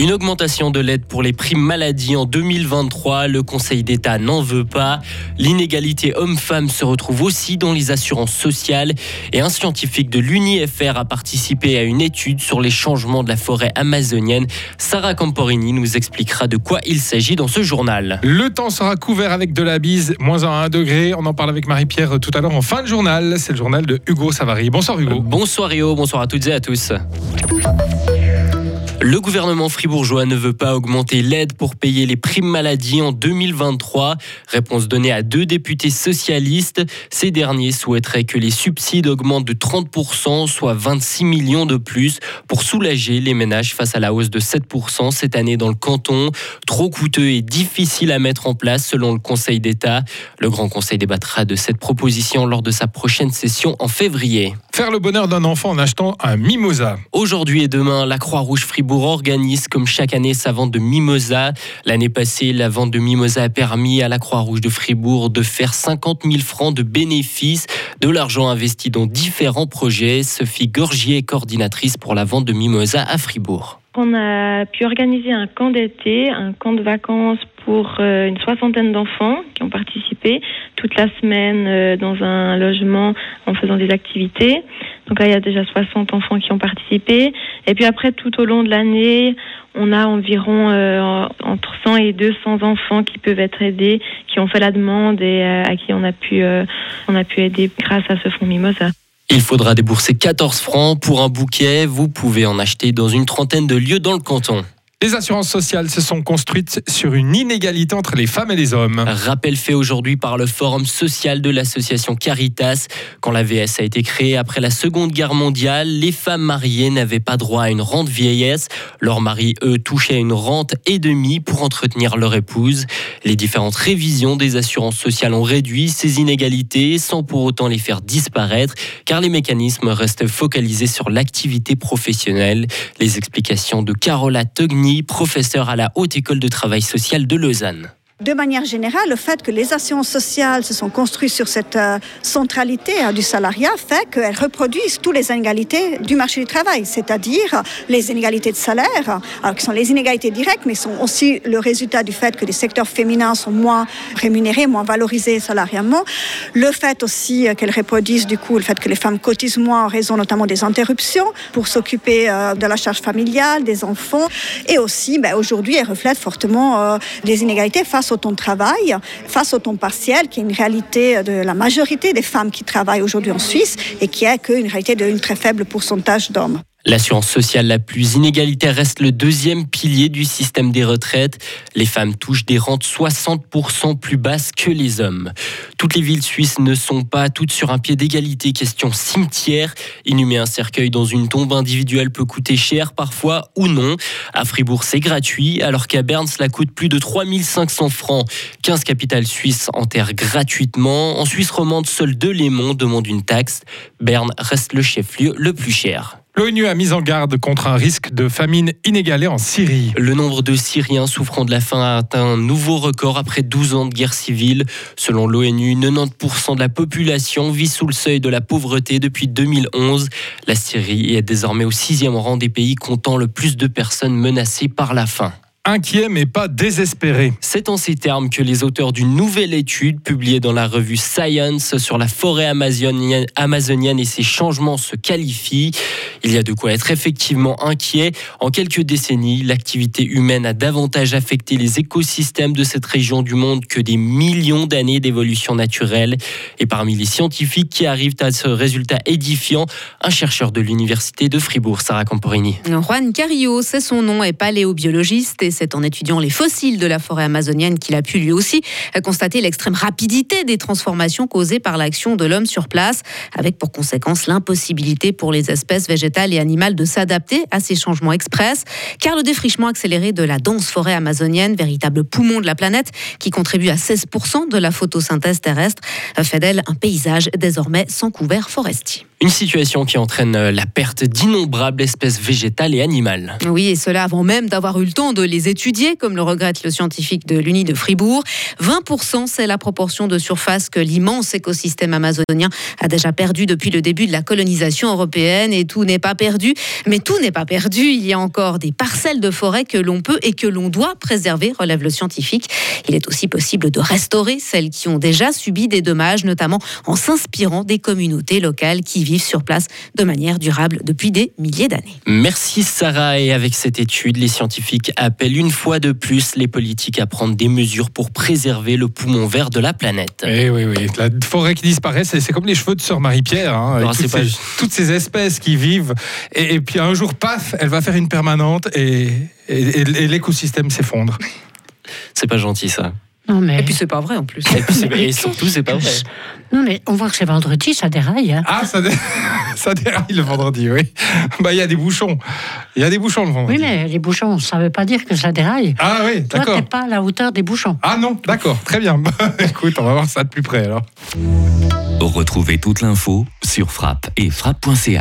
Une augmentation de l'aide pour les primes maladie en 2023, le Conseil d'État n'en veut pas. L'inégalité homme-femme se retrouve aussi dans les assurances sociales et un scientifique de l'UNIFR a participé à une étude sur les changements de la forêt amazonienne. Sarah Camporini nous expliquera de quoi il s'agit dans ce journal. Le temps sera couvert avec de la bise, moins 1 à 1 degré. On en parle avec Marie-Pierre tout à l'heure en fin de journal. C'est le journal de Hugo Savary. Bonsoir Hugo. bonsoir Rio, bonsoir à toutes et à tous. Le gouvernement fribourgeois ne veut pas augmenter l'aide pour payer les primes maladie en 2023. Réponse donnée à deux députés socialistes. Ces derniers souhaiteraient que les subsides augmentent de 30%, soit 26 millions de plus, pour soulager les ménages face à la hausse de 7% cette année dans le canton. Trop coûteux et difficile à mettre en place selon le Conseil d'État. Le Grand Conseil débattra de cette proposition lors de sa prochaine session en février. Faire le bonheur d'un enfant en achetant un mimosa. Aujourd'hui et demain, la Croix-Rouge Fribourg organise comme chaque année sa vente de mimosa. L'année passée, la vente de mimosa a permis à la Croix-Rouge de Fribourg de faire 50 000 francs de bénéfices, de l'argent investi dans différents projets. Sophie Gorgier est coordinatrice pour la vente de mimosa à Fribourg. On a pu organiser un camp d'été, un camp de vacances pour euh, une soixantaine d'enfants qui ont participé toute la semaine euh, dans un logement en faisant des activités. Donc là, il y a déjà 60 enfants qui ont participé. Et puis après, tout au long de l'année, on a environ euh, entre 100 et 200 enfants qui peuvent être aidés, qui ont fait la demande et à qui on a pu, on a pu aider grâce à ce fonds Mimosa. Il faudra débourser 14 francs pour un bouquet. Vous pouvez en acheter dans une trentaine de lieux dans le canton. Les assurances sociales se sont construites sur une inégalité entre les femmes et les hommes. Rappel fait aujourd'hui par le Forum social de l'association Caritas. Quand la VS a été créée après la Seconde Guerre mondiale, les femmes mariées n'avaient pas droit à une rente vieillesse. Leurs maris, eux, touchaient une rente et demie pour entretenir leur épouse. Les différentes révisions des assurances sociales ont réduit ces inégalités sans pour autant les faire disparaître, car les mécanismes restent focalisés sur l'activité professionnelle. Les explications de Carola Professeur à la Haute École de Travail Social de Lausanne. De manière générale, le fait que les assurances sociales se sont construites sur cette euh, centralité hein, du salariat fait qu'elles reproduisent toutes les inégalités du marché du travail, c'est-à-dire les inégalités de salaire, qui sont les inégalités directes, mais sont aussi le résultat du fait que les secteurs féminins sont moins rémunérés, moins valorisés salarialement. Le fait aussi euh, qu'elles reproduisent du coup le fait que les femmes cotisent moins en raison notamment des interruptions pour s'occuper euh, de la charge familiale, des enfants, et aussi ben, aujourd'hui elles reflètent fortement les inégalités face au temps de travail, face au temps partiel, qui est une réalité de la majorité des femmes qui travaillent aujourd'hui en Suisse et qui est qu'une réalité d'un très faible pourcentage d'hommes. L'assurance sociale la plus inégalitaire reste le deuxième pilier du système des retraites. Les femmes touchent des rentes 60% plus basses que les hommes. Toutes les villes suisses ne sont pas toutes sur un pied d'égalité. Question cimetière. Inhumer un cercueil dans une tombe individuelle peut coûter cher parfois ou non. À Fribourg, c'est gratuit, alors qu'à Berne, cela coûte plus de 3500 francs. 15 capitales suisses enterrent gratuitement. En Suisse romande, seuls deux Lémons demandent une taxe. Berne reste le chef-lieu le plus cher. L'ONU a mis en garde contre un risque de famine inégalé en Syrie. Le nombre de Syriens souffrant de la faim a atteint un nouveau record après 12 ans de guerre civile. Selon l'ONU, 90% de la population vit sous le seuil de la pauvreté depuis 2011. La Syrie est désormais au sixième rang des pays comptant le plus de personnes menacées par la faim inquiet mais pas désespéré. C'est en ces termes que les auteurs d'une nouvelle étude publiée dans la revue Science sur la forêt amazonienne, amazonienne et ses changements se qualifient. Il y a de quoi être effectivement inquiet. En quelques décennies, l'activité humaine a davantage affecté les écosystèmes de cette région du monde que des millions d'années d'évolution naturelle. Et parmi les scientifiques qui arrivent à ce résultat édifiant, un chercheur de l'université de Fribourg, Sarah Camporini. Juan Carillo, c'est son nom, est paléobiologiste c'est en étudiant les fossiles de la forêt amazonienne qu'il a pu lui aussi constater l'extrême rapidité des transformations causées par l'action de l'homme sur place, avec pour conséquence l'impossibilité pour les espèces végétales et animales de s'adapter à ces changements express, car le défrichement accéléré de la dense forêt amazonienne, véritable poumon de la planète, qui contribue à 16% de la photosynthèse terrestre, fait d'elle un paysage désormais sans couvert forestier. Une situation qui entraîne la perte d'innombrables espèces végétales et animales. Oui, et cela avant même d'avoir eu le temps de les les étudier, comme le regrette le scientifique de l'Uni de Fribourg. 20%, c'est la proportion de surface que l'immense écosystème amazonien a déjà perdu depuis le début de la colonisation européenne. Et tout n'est pas perdu. Mais tout n'est pas perdu. Il y a encore des parcelles de forêt que l'on peut et que l'on doit préserver, relève le scientifique. Il est aussi possible de restaurer celles qui ont déjà subi des dommages, notamment en s'inspirant des communautés locales qui vivent sur place de manière durable depuis des milliers d'années. Merci Sarah. Et avec cette étude, les scientifiques appellent une fois de plus les politiques à prendre des mesures pour préserver le poumon vert de la planète. Eh oui, oui, la forêt qui disparaît, c'est comme les cheveux de sœur Marie-Pierre. hein, toutes, pas ces, juste. toutes ces espèces qui vivent. Et, et puis un jour, paf, elle va faire une permanente et, et- et l'écosystème s'effondre. C'est pas gentil ça. Non, mais, Et puis c'est pas vrai en plus. Et, puis, c'est- et surtout, c'est pas vrai. non, mais on voit que c'est vendredi, ça déraille. hein. Ah, ça, dé- ça déraille le vendredi, oui. Bah, il y a des bouchons. Il y a des bouchons le vendredi. Oui, mais les bouchons, ça ne veut pas dire que ça déraille. Ah oui, Toi, d'accord. t'es pas à la hauteur des bouchons. Ah non, d'accord, très bien. Écoute, on va voir ça de plus près alors. Retrouvez toute l'info sur frappe et frappe.ch.